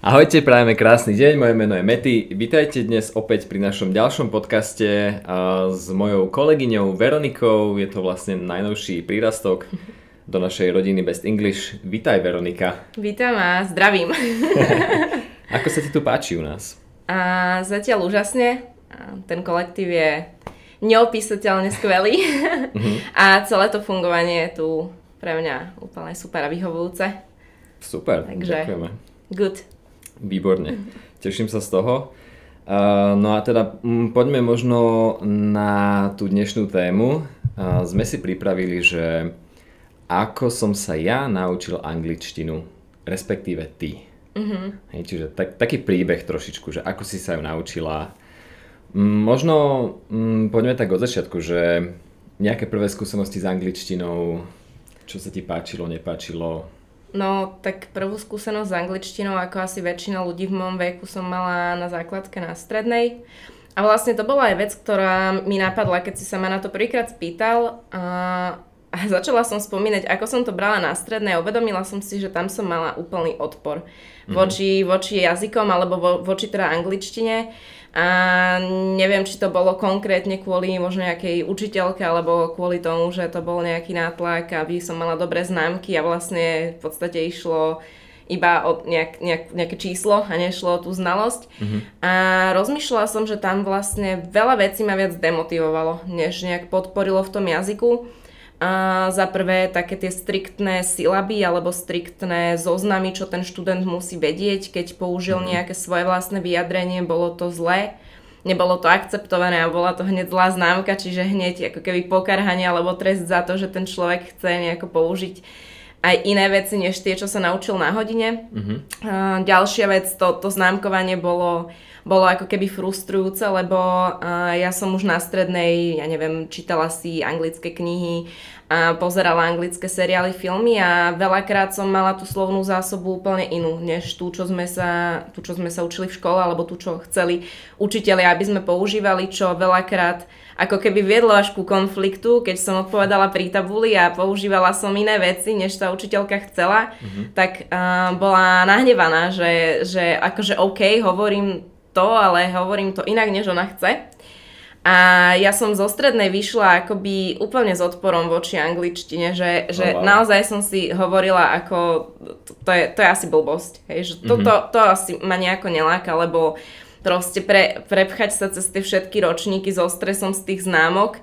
Ahojte, prajeme krásny deň, moje meno je Mety. Vítajte dnes opäť pri našom ďalšom podcaste s mojou kolegyňou Veronikou. Je to vlastne najnovší prírastok do našej rodiny Best English. Vítaj Veronika. Vítam a zdravím. Ako sa ti tu páči u nás? A zatiaľ úžasne. Ten kolektív je neopísateľne skvelý mhm. a celé to fungovanie je tu pre mňa úplne super a vyhovujúce. Super, Takže, ďakujeme. Good. Výborne. Teším sa z toho. No a teda m, poďme možno na tú dnešnú tému. Sme si pripravili, že ako som sa ja naučil angličtinu, respektíve ty. Uh-huh. Hej, čiže tak, taký príbeh trošičku, že ako si sa ju naučila. Možno m, poďme tak od začiatku, že nejaké prvé skúsenosti s angličtinou, čo sa ti páčilo, nepáčilo, No, tak prvú skúsenosť s angličtinou, ako asi väčšina ľudí v môjom veku, som mala na základke na strednej. A vlastne to bola aj vec, ktorá mi napadla, keď si sa ma na to prvýkrát spýtal. A, a začala som spomínať, ako som to brala na strednej uvedomila som si, že tam som mala úplný odpor mm-hmm. voči, voči jazykom alebo vo, voči teda angličtine. A neviem, či to bolo konkrétne kvôli možno nejakej učiteľke alebo kvôli tomu, že to bol nejaký nátlak, aby som mala dobré známky a vlastne v podstate išlo iba o nejak, nejak, nejaké číslo a nešlo o tú znalosť. Mm-hmm. A rozmýšľala som, že tam vlastne veľa vecí ma viac demotivovalo, než nejak podporilo v tom jazyku. A za prvé také tie striktné silaby alebo striktné zoznamy, čo ten študent musí vedieť, keď použil mhm. nejaké svoje vlastné vyjadrenie, bolo to zlé, nebolo to akceptované a bola to hneď zlá známka, čiže hneď ako keby pokarhanie alebo trest za to, že ten človek chce nejako použiť aj iné veci, než tie, čo sa naučil na hodine. Mm-hmm. Ďalšia vec, to, to známkovanie bolo bolo ako keby frustrujúce, lebo uh, ja som už na strednej, ja neviem, čítala si anglické knihy a pozerala anglické seriály, filmy a veľakrát som mala tú slovnú zásobu úplne inú, než tú, čo sme sa, tú, čo sme sa učili v škole, alebo tú, čo chceli učiteľi, aby sme používali, čo veľakrát ako keby viedlo až ku konfliktu, keď som odpovedala pri tabuli a používala som iné veci, než tá učiteľka chcela, mm-hmm. tak uh, bola nahnevaná, že, že akože OK, hovorím to, ale hovorím to inak, než ona chce. A ja som zo strednej vyšla akoby úplne s odporom voči angličtine, že, že oh, wow. naozaj som si hovorila ako, to, to, je, to je asi blbosť, hej, že to, mm-hmm. to, to asi ma nejako neláka, lebo proste pre, prepchať sa cez tie všetky ročníky so stresom z tých známok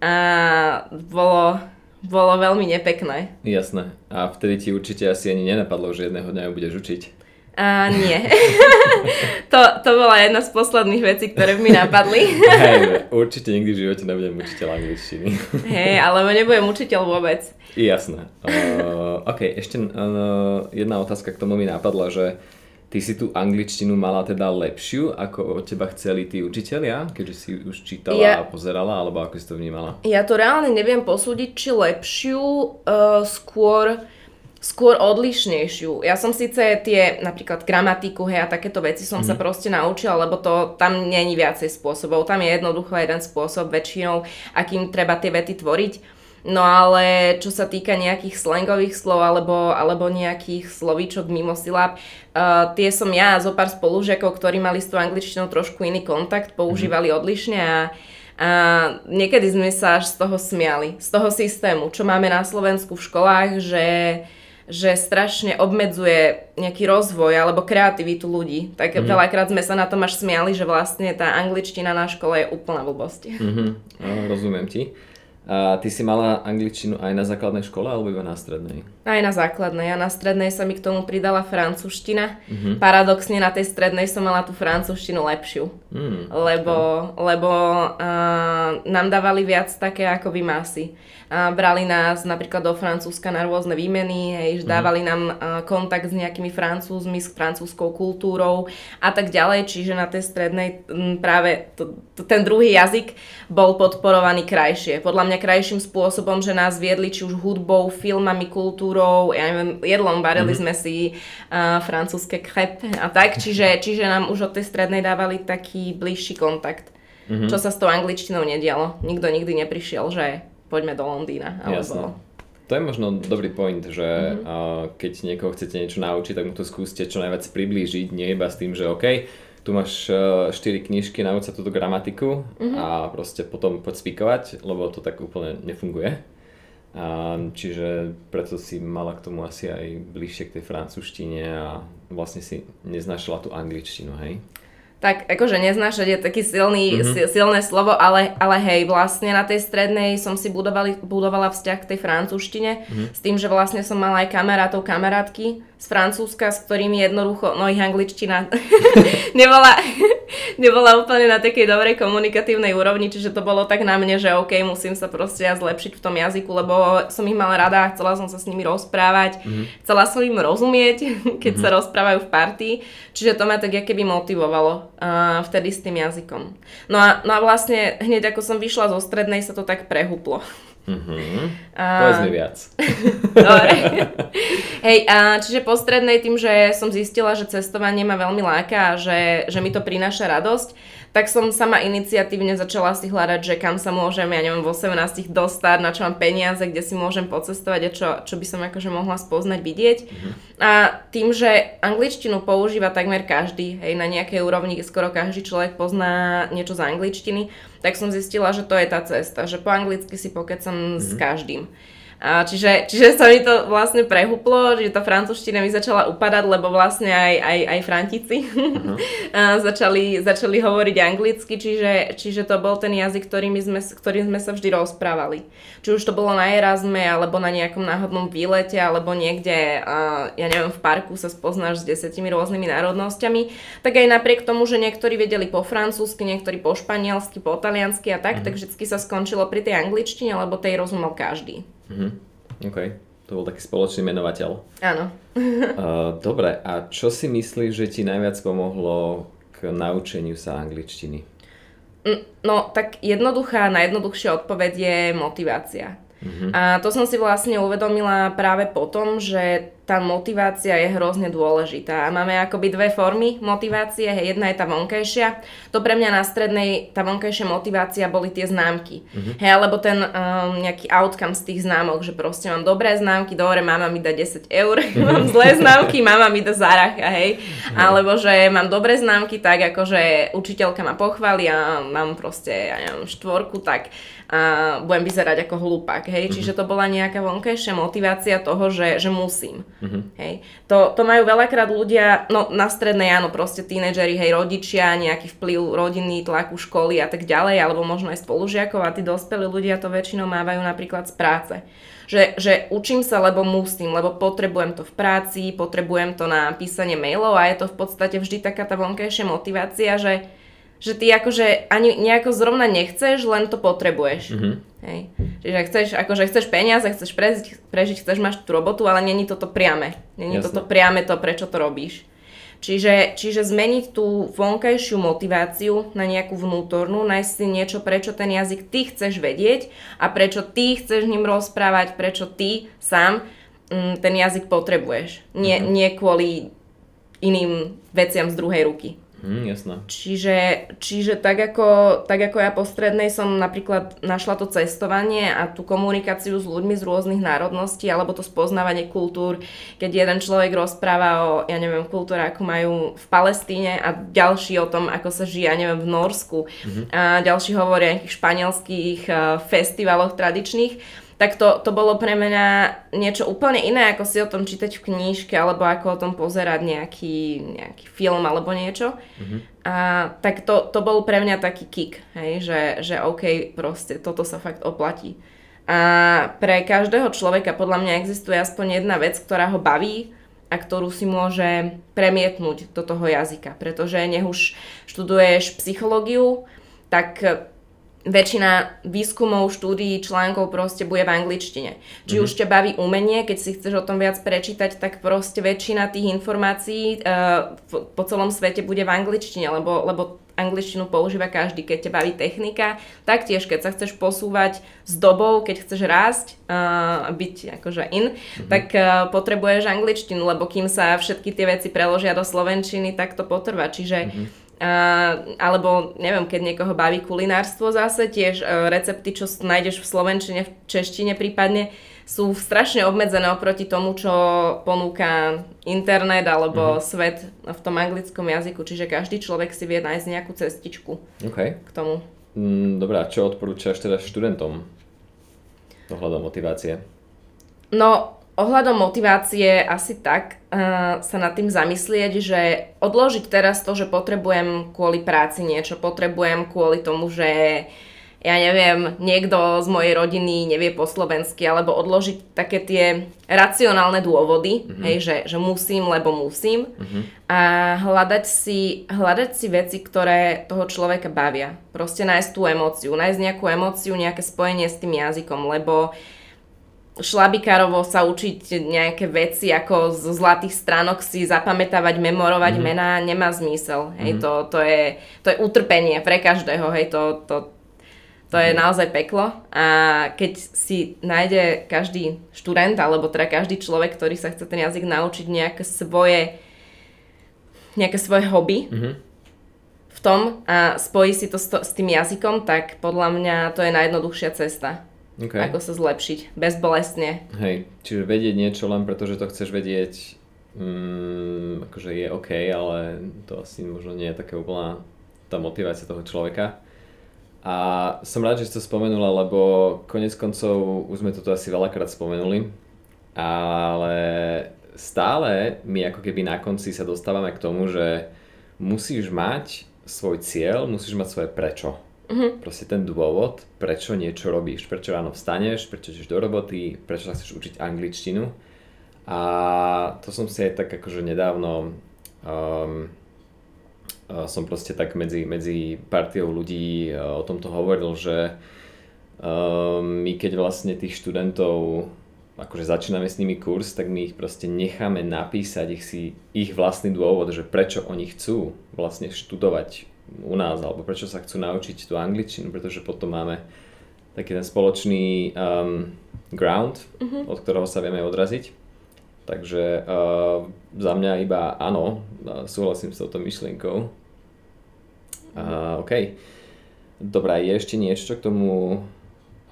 a bolo, bolo veľmi nepekné. Jasné. A vtedy ti určite asi ani nenapadlo, že jedného dňa budeš učiť. A nie. to, to bola jedna z posledných vecí, ktoré mi napadli. Hej, určite nikdy v živote nebudem učiteľ angličtiny. Hej, alebo nebudem učiteľ vôbec. Jasné. Uh, ok, ešte uh, jedna otázka k tomu mi napadla, že ty si tú angličtinu mala teda lepšiu, ako od teba chceli tí učiteľia, keďže si už čítala ja, a pozerala, alebo ako si to vnímala? Ja to reálne neviem posúdiť, či lepšiu, uh, skôr skôr odlišnejšiu. Ja som síce tie napríklad gramatiku, hej, a takéto veci som mm. sa mhm. proste naučila, lebo to tam není viacej spôsobov. Tam je jednoducho jeden spôsob väčšinou, akým treba tie vety tvoriť. No ale čo sa týka nejakých slangových slov alebo, alebo nejakých slovíčok mimo silab, uh, tie som ja a zo pár spolužiakov, ktorí mali s tou angličtinou trošku iný kontakt, používali mm. odlišne a a niekedy sme sa až z toho smiali, z toho systému, čo máme na Slovensku v školách, že že strašne obmedzuje nejaký rozvoj alebo kreativitu ľudí. Tak mm-hmm. veľakrát sme sa na tom až smiali, že vlastne tá angličtina na škole je úplná blbosť. Mm-hmm. Rozumiem ti. A ty si mala angličtinu aj na základnej škole alebo iba na strednej? Aj na základnej. A na strednej sa mi k tomu pridala francúzština. Mm-hmm. Paradoxne na tej strednej som mala tú francúzštinu lepšiu. Mm, lebo lebo uh, nám dávali viac také ako masy a brali nás napríklad do Francúzska na rôzne výmeny, hej, mm. dávali nám kontakt s nejakými francúzmi, s francúzskou kultúrou a tak ďalej, čiže na tej strednej práve to, to, ten druhý jazyk bol podporovaný krajšie. Podľa mňa krajším spôsobom, že nás viedli či už hudbou, filmami, kultúrou, ja neviem, jedlom, varili mm. sme si uh, francúzske crepe a tak, čiže, čiže nám už od tej strednej dávali taký bližší kontakt. Mm-hmm. Čo sa s tou angličtinou nedialo. Nikto nikdy neprišiel, že poďme do Londýna. Alebo... To je možno dobrý point, že mm-hmm. uh, keď niekoho chcete niečo naučiť, tak mu to skúste čo najviac priblížiť, nie iba s tým, že OK, tu máš uh, 4 knižky, nauč sa túto gramatiku mm-hmm. a proste potom poď spíkovať, lebo to tak úplne nefunguje. Um, čiže preto si mala k tomu asi aj bližšie k tej francúzštine a vlastne si neznášala tú angličtinu, hej? Tak akože neznášať je taký silný, mm-hmm. silné slovo, ale, ale hej, vlastne na tej strednej som si budovali, budovala vzťah k tej francúzštine mm-hmm. s tým, že vlastne som mala aj kamarátov, kamarátky z Francúzska, s ktorými jednoducho, no ich angličtina nebola, nebola úplne na takej dobrej komunikatívnej úrovni, čiže to bolo tak na mne, že OK, musím sa proste ja zlepšiť v tom jazyku, lebo som ich mala rada, chcela som sa s nimi rozprávať, mm-hmm. chcela som im rozumieť, keď mm-hmm. sa rozprávajú v partii, čiže to ma tak keby motivovalo uh, vtedy s tým jazykom. No a, no a vlastne hneď ako som vyšla zo strednej sa to tak prehuplo. Mm-hmm. A... Povedz mi viac. Dobre. Hej, a čiže po strednej tým, že som zistila, že cestovanie ma veľmi láka a že, že mi to prináša radosť, tak som sama iniciatívne začala si hľadať, že kam sa môžem, ja neviem, v 18 dostať, na čo mám peniaze, kde si môžem pocestovať a čo, čo by som akože mohla spoznať, vidieť. Mm-hmm. A tým, že angličtinu používa takmer každý, hej, na nejakej úrovni skoro každý človek pozná niečo z angličtiny, tak som zistila, že to je tá cesta, že po anglicky si pokecam mm-hmm. s mhm. každým. A čiže, čiže sa mi to vlastne prehuplo, že tá francúzština mi začala upadať, lebo vlastne aj, aj, aj frantici uh-huh. začali, začali hovoriť anglicky, čiže, čiže to bol ten jazyk, ktorým sme, ktorým sme sa vždy rozprávali. Či už to bolo na Erasme, alebo na nejakom náhodnom výlete, alebo niekde, ja neviem, v parku sa spoznáš s desetimi rôznymi národnosťami, tak aj napriek tomu, že niektorí vedeli po francúzsky, niektorí po španielsky, po taliansky a tak, uh-huh. tak vždy sa skončilo pri tej angličtine, lebo tej rozumel každý. Mhm. OK, to bol taký spoločný menovateľ. Áno. uh, dobre, a čo si myslíš, že ti najviac pomohlo k naučeniu sa angličtiny? Mm, no, tak jednoduchá, najjednoduchšia odpoveď je motivácia. Uh-huh. A to som si vlastne uvedomila práve potom, že tá motivácia je hrozne dôležitá. Máme akoby dve formy motivácie. Hej, jedna je tá vonkajšia. To pre mňa na strednej, tá vonkajšia motivácia boli tie známky. Uh-huh. Hej, alebo ten um, nejaký outcome z tých známok, že proste mám dobré známky, dobre, mama mi dá 10 eur, mám zlé známky, mama mi dá zaracha, hej. Uh-huh. Alebo že mám dobré známky, tak akože učiteľka ma pochváli a mám proste, ja neviem, štvorku, tak a budem vyzerať ako hlupák, hej. Uh-huh. Čiže to bola nejaká vonkajšia motivácia toho, že, že musím. Uh-huh. Hej. To, to majú veľakrát ľudia, no na strednej áno, proste tínedžeri, hej, rodičia, nejaký vplyv rodiny, tlaku školy a tak ďalej, alebo možno aj spolužiakov a tí dospelí ľudia to väčšinou mávajú napríklad z práce. Že, že učím sa, lebo musím, lebo potrebujem to v práci, potrebujem to na písanie mailov a je to v podstate vždy taká tá vonkajšia motivácia, že že ty akože ani nejako zrovna nechceš, len to potrebuješ. Mm-hmm. Hej. Čiže chceš, akože chceš peniaze, chceš prežiť, prežiť, chceš mať tú robotu, ale není toto priame. Není Jasne. toto priame to, prečo to robíš. Čiže, čiže zmeniť tú vonkajšiu motiváciu na nejakú vnútornú, nájsť si niečo, prečo ten jazyk ty chceš vedieť a prečo ty chceš ním rozprávať, prečo ty sám m, mm, ten jazyk potrebuješ. Nie, mm-hmm. nie kvôli iným veciam z druhej ruky. Mm, jasné. Čiže, čiže tak, ako, tak ako ja po strednej som napríklad našla to cestovanie a tú komunikáciu s ľuďmi z rôznych národností alebo to spoznávanie kultúr, keď jeden človek rozpráva o, ja neviem, kultúre, ako majú v Palestíne a ďalší o tom, ako sa žije, ja neviem, v Norsku mm-hmm. a ďalší hovoria o nejakých španielských uh, festivaloch tradičných tak to, to bolo pre mňa niečo úplne iné, ako si o tom čítať v knížke, alebo ako o tom pozerať nejaký, nejaký film alebo niečo. Mm-hmm. A tak to, to bol pre mňa taký kick, hej, že, že OK, proste toto sa fakt oplatí. A pre každého človeka podľa mňa existuje aspoň jedna vec, ktorá ho baví a ktorú si môže premietnúť do toho jazyka. Pretože nech už študuješ psychológiu, tak väčšina výskumov, štúdií, článkov proste bude v angličtine. Či mm-hmm. už ťa baví umenie, keď si chceš o tom viac prečítať, tak proste väčšina tých informácií uh, po celom svete bude v angličtine, lebo, lebo angličtinu používa každý, keď ťa baví technika, taktiež keď sa chceš posúvať s dobou, keď chceš rásť, uh, byť akože in, mm-hmm. tak uh, potrebuješ angličtinu, lebo kým sa všetky tie veci preložia do slovenčiny, tak to potrvá. Čiže mm-hmm Uh, alebo neviem, keď niekoho baví kulinárstvo zase, tiež uh, recepty, čo nájdeš v slovenčine, v češtine prípadne, sú strašne obmedzené oproti tomu, čo ponúka internet alebo mm-hmm. svet v tom anglickom jazyku, čiže každý človek si vie nájsť nejakú cestičku okay. k tomu. Mm, Dobre, a čo odporúčaš teda študentom ohľadom motivácie? No, ohľadom motivácie asi tak uh, sa nad tým zamyslieť, že odložiť teraz to, že potrebujem kvôli práci niečo, potrebujem kvôli tomu, že ja neviem, niekto z mojej rodiny nevie po slovensky, alebo odložiť také tie racionálne dôvody, mm-hmm. hej, že, že musím, lebo musím mm-hmm. a hľadať si, hľadať si veci, ktoré toho človeka bavia. Proste nájsť tú emóciu, nájsť nejakú emóciu, nejaké spojenie s tým jazykom, lebo šlabikárovo sa učiť nejaké veci ako zo zlatých stránok si zapamätávať, memorovať mm-hmm. mená nemá zmysel. Hej, mm-hmm. to, to, je, to je utrpenie pre každého, hej, to, to, to je naozaj peklo a keď si nájde každý študent alebo teda každý človek, ktorý sa chce ten jazyk naučiť nejaké svoje nejaké svoje hobby mm-hmm. v tom a spojí si to s, to s tým jazykom, tak podľa mňa to je najjednoduchšia cesta. Okay. Ako sa zlepšiť bezbolestne. Hej, čiže vedieť niečo len preto, že to chceš vedieť, mm, akože je OK, ale to asi možno nie je taká úplná tá motivácia toho človeka. A som rád, že si to spomenula, lebo konec koncov už sme toto asi veľakrát spomenuli, ale stále my ako keby na konci sa dostávame k tomu, že musíš mať svoj cieľ, musíš mať svoje prečo. Uh-huh. Proste ten dôvod, prečo niečo robíš, prečo ráno vstaneš, prečo ideš do roboty, prečo sa chceš učiť angličtinu. A to som si aj tak akože nedávno um, som proste tak medzi, medzi partiou ľudí o tomto hovoril, že my keď vlastne tých študentov akože začíname s nimi kurz, tak my ich proste necháme napísať ich, si, ich vlastný dôvod, že prečo oni chcú vlastne študovať u nás, alebo prečo sa chcú naučiť tú angličtinu, pretože potom máme taký ten spoločný um, ground, uh-huh. od ktorého sa vieme odraziť. Takže uh, za mňa iba áno, súhlasím s touto myšlienkou. Uh, OK. Dobre, je ešte niečo, čo k tomu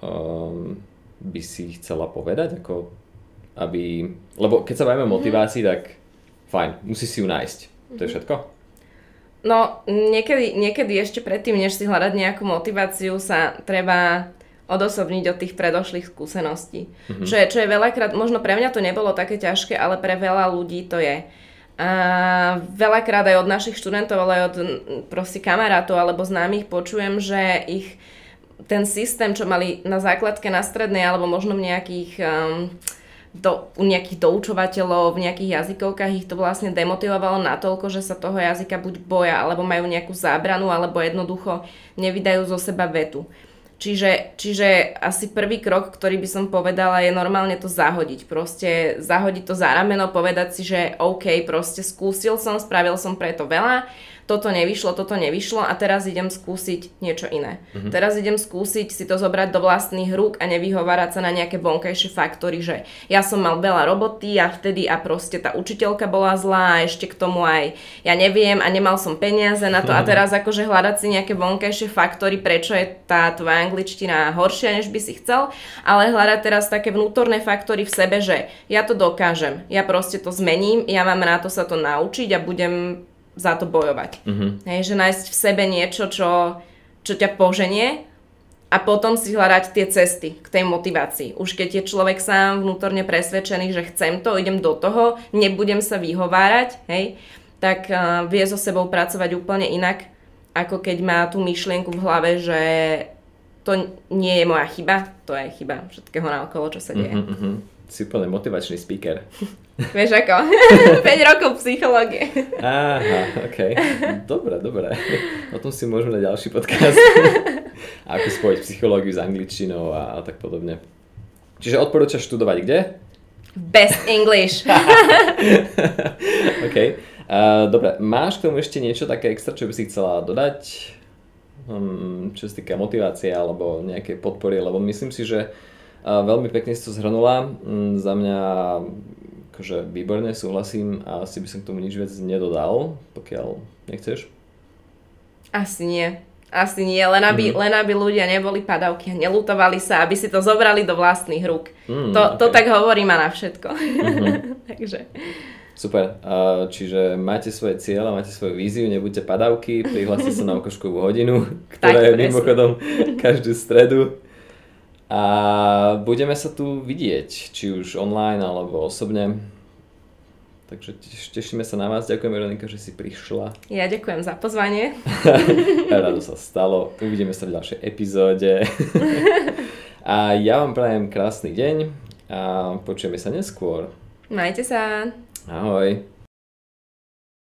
um, by si chcela povedať? Ako, aby, lebo keď sa bavíme o motivácii, tak fajn, musí si ju nájsť. To je mhm. všetko? No, niekedy, niekedy ešte predtým, než si hľadať nejakú motiváciu, sa treba odosobniť od tých predošlých skúseností. Mm-hmm. Čo, je, čo je veľakrát, možno pre mňa to nebolo také ťažké, ale pre veľa ľudí to je. A veľakrát aj od našich študentov, ale aj od proste kamarátov alebo známych počujem, že ich ten systém, čo mali na základke, na strednej alebo možno v nejakých um, do, u nejakých doučovateľov, v nejakých jazykovkách ich to vlastne demotivovalo natoľko, že sa toho jazyka buď boja, alebo majú nejakú zábranu, alebo jednoducho nevydajú zo seba vetu. Čiže, čiže asi prvý krok, ktorý by som povedala, je normálne to zahodiť. Proste zahodiť to za rameno, povedať si, že OK, proste skúsil som, spravil som preto veľa, toto nevyšlo, toto nevyšlo a teraz idem skúsiť niečo iné. Mm-hmm. Teraz idem skúsiť si to zobrať do vlastných rúk a nevyhovárať sa na nejaké vonkajšie faktory, že ja som mal veľa roboty a vtedy a proste tá učiteľka bola zlá a ešte k tomu aj ja neviem a nemal som peniaze na to a teraz akože hľadať si nejaké vonkajšie faktory, prečo je tá tvoja angličtina horšia, než by si chcel, ale hľadať teraz také vnútorné faktory v sebe, že ja to dokážem, ja proste to zmením, ja mám na to sa to naučiť a budem za to bojovať. Mm-hmm. Hej, že nájsť v sebe niečo, čo, čo ťa poženie a potom si hľadať tie cesty k tej motivácii. Už keď je človek sám vnútorne presvedčený, že chcem to, idem do toho, nebudem sa vyhovárať, hej, tak uh, vie so sebou pracovať úplne inak, ako keď má tú myšlienku v hlave, že to nie je moja chyba, to je chyba všetkého naokolo, čo sa deje. Mm-hmm si úplne motivačný speaker. Vieš ako? 5 rokov psychológie. Aha, ok. Dobre, dobre. O tom si môžeme na ďalší podcast. ako spojiť psychológiu s angličtinou a, a tak podobne. Čiže odporúčaš študovať kde? Best English. ok. Uh, dobre, máš k tomu ešte niečo také extra, čo by si chcela dodať? Um, čo sa týka motivácie alebo nejaké podpory, lebo myslím si, že a veľmi pekne si to zhrnula. Mm, za mňa akože výborne súhlasím a asi by som k tomu nič viac nedodal, pokiaľ nechceš. Asi nie. Asi nie, len aby, mm. len aby ľudia neboli padavky a nelutovali sa, aby si to zobrali do vlastných rúk. Mm, to, okay. to tak hovorí ma na všetko. Mm-hmm. Takže... Super, čiže máte svoje cieľa, máte svoju víziu, nebuďte padavky, prihláste sa na okoškovú hodinu, ktorá tak, je mimochodom každú stredu. A budeme sa tu vidieť, či už online alebo osobne. Takže tešíme sa na vás. Ďakujem Veronika, že si prišla. Ja ďakujem za pozvanie. Rado sa stalo. Uvidíme sa v ďalšej epizóde. a ja vám prajem krásny deň a počujeme sa neskôr. Majte sa. Ahoj.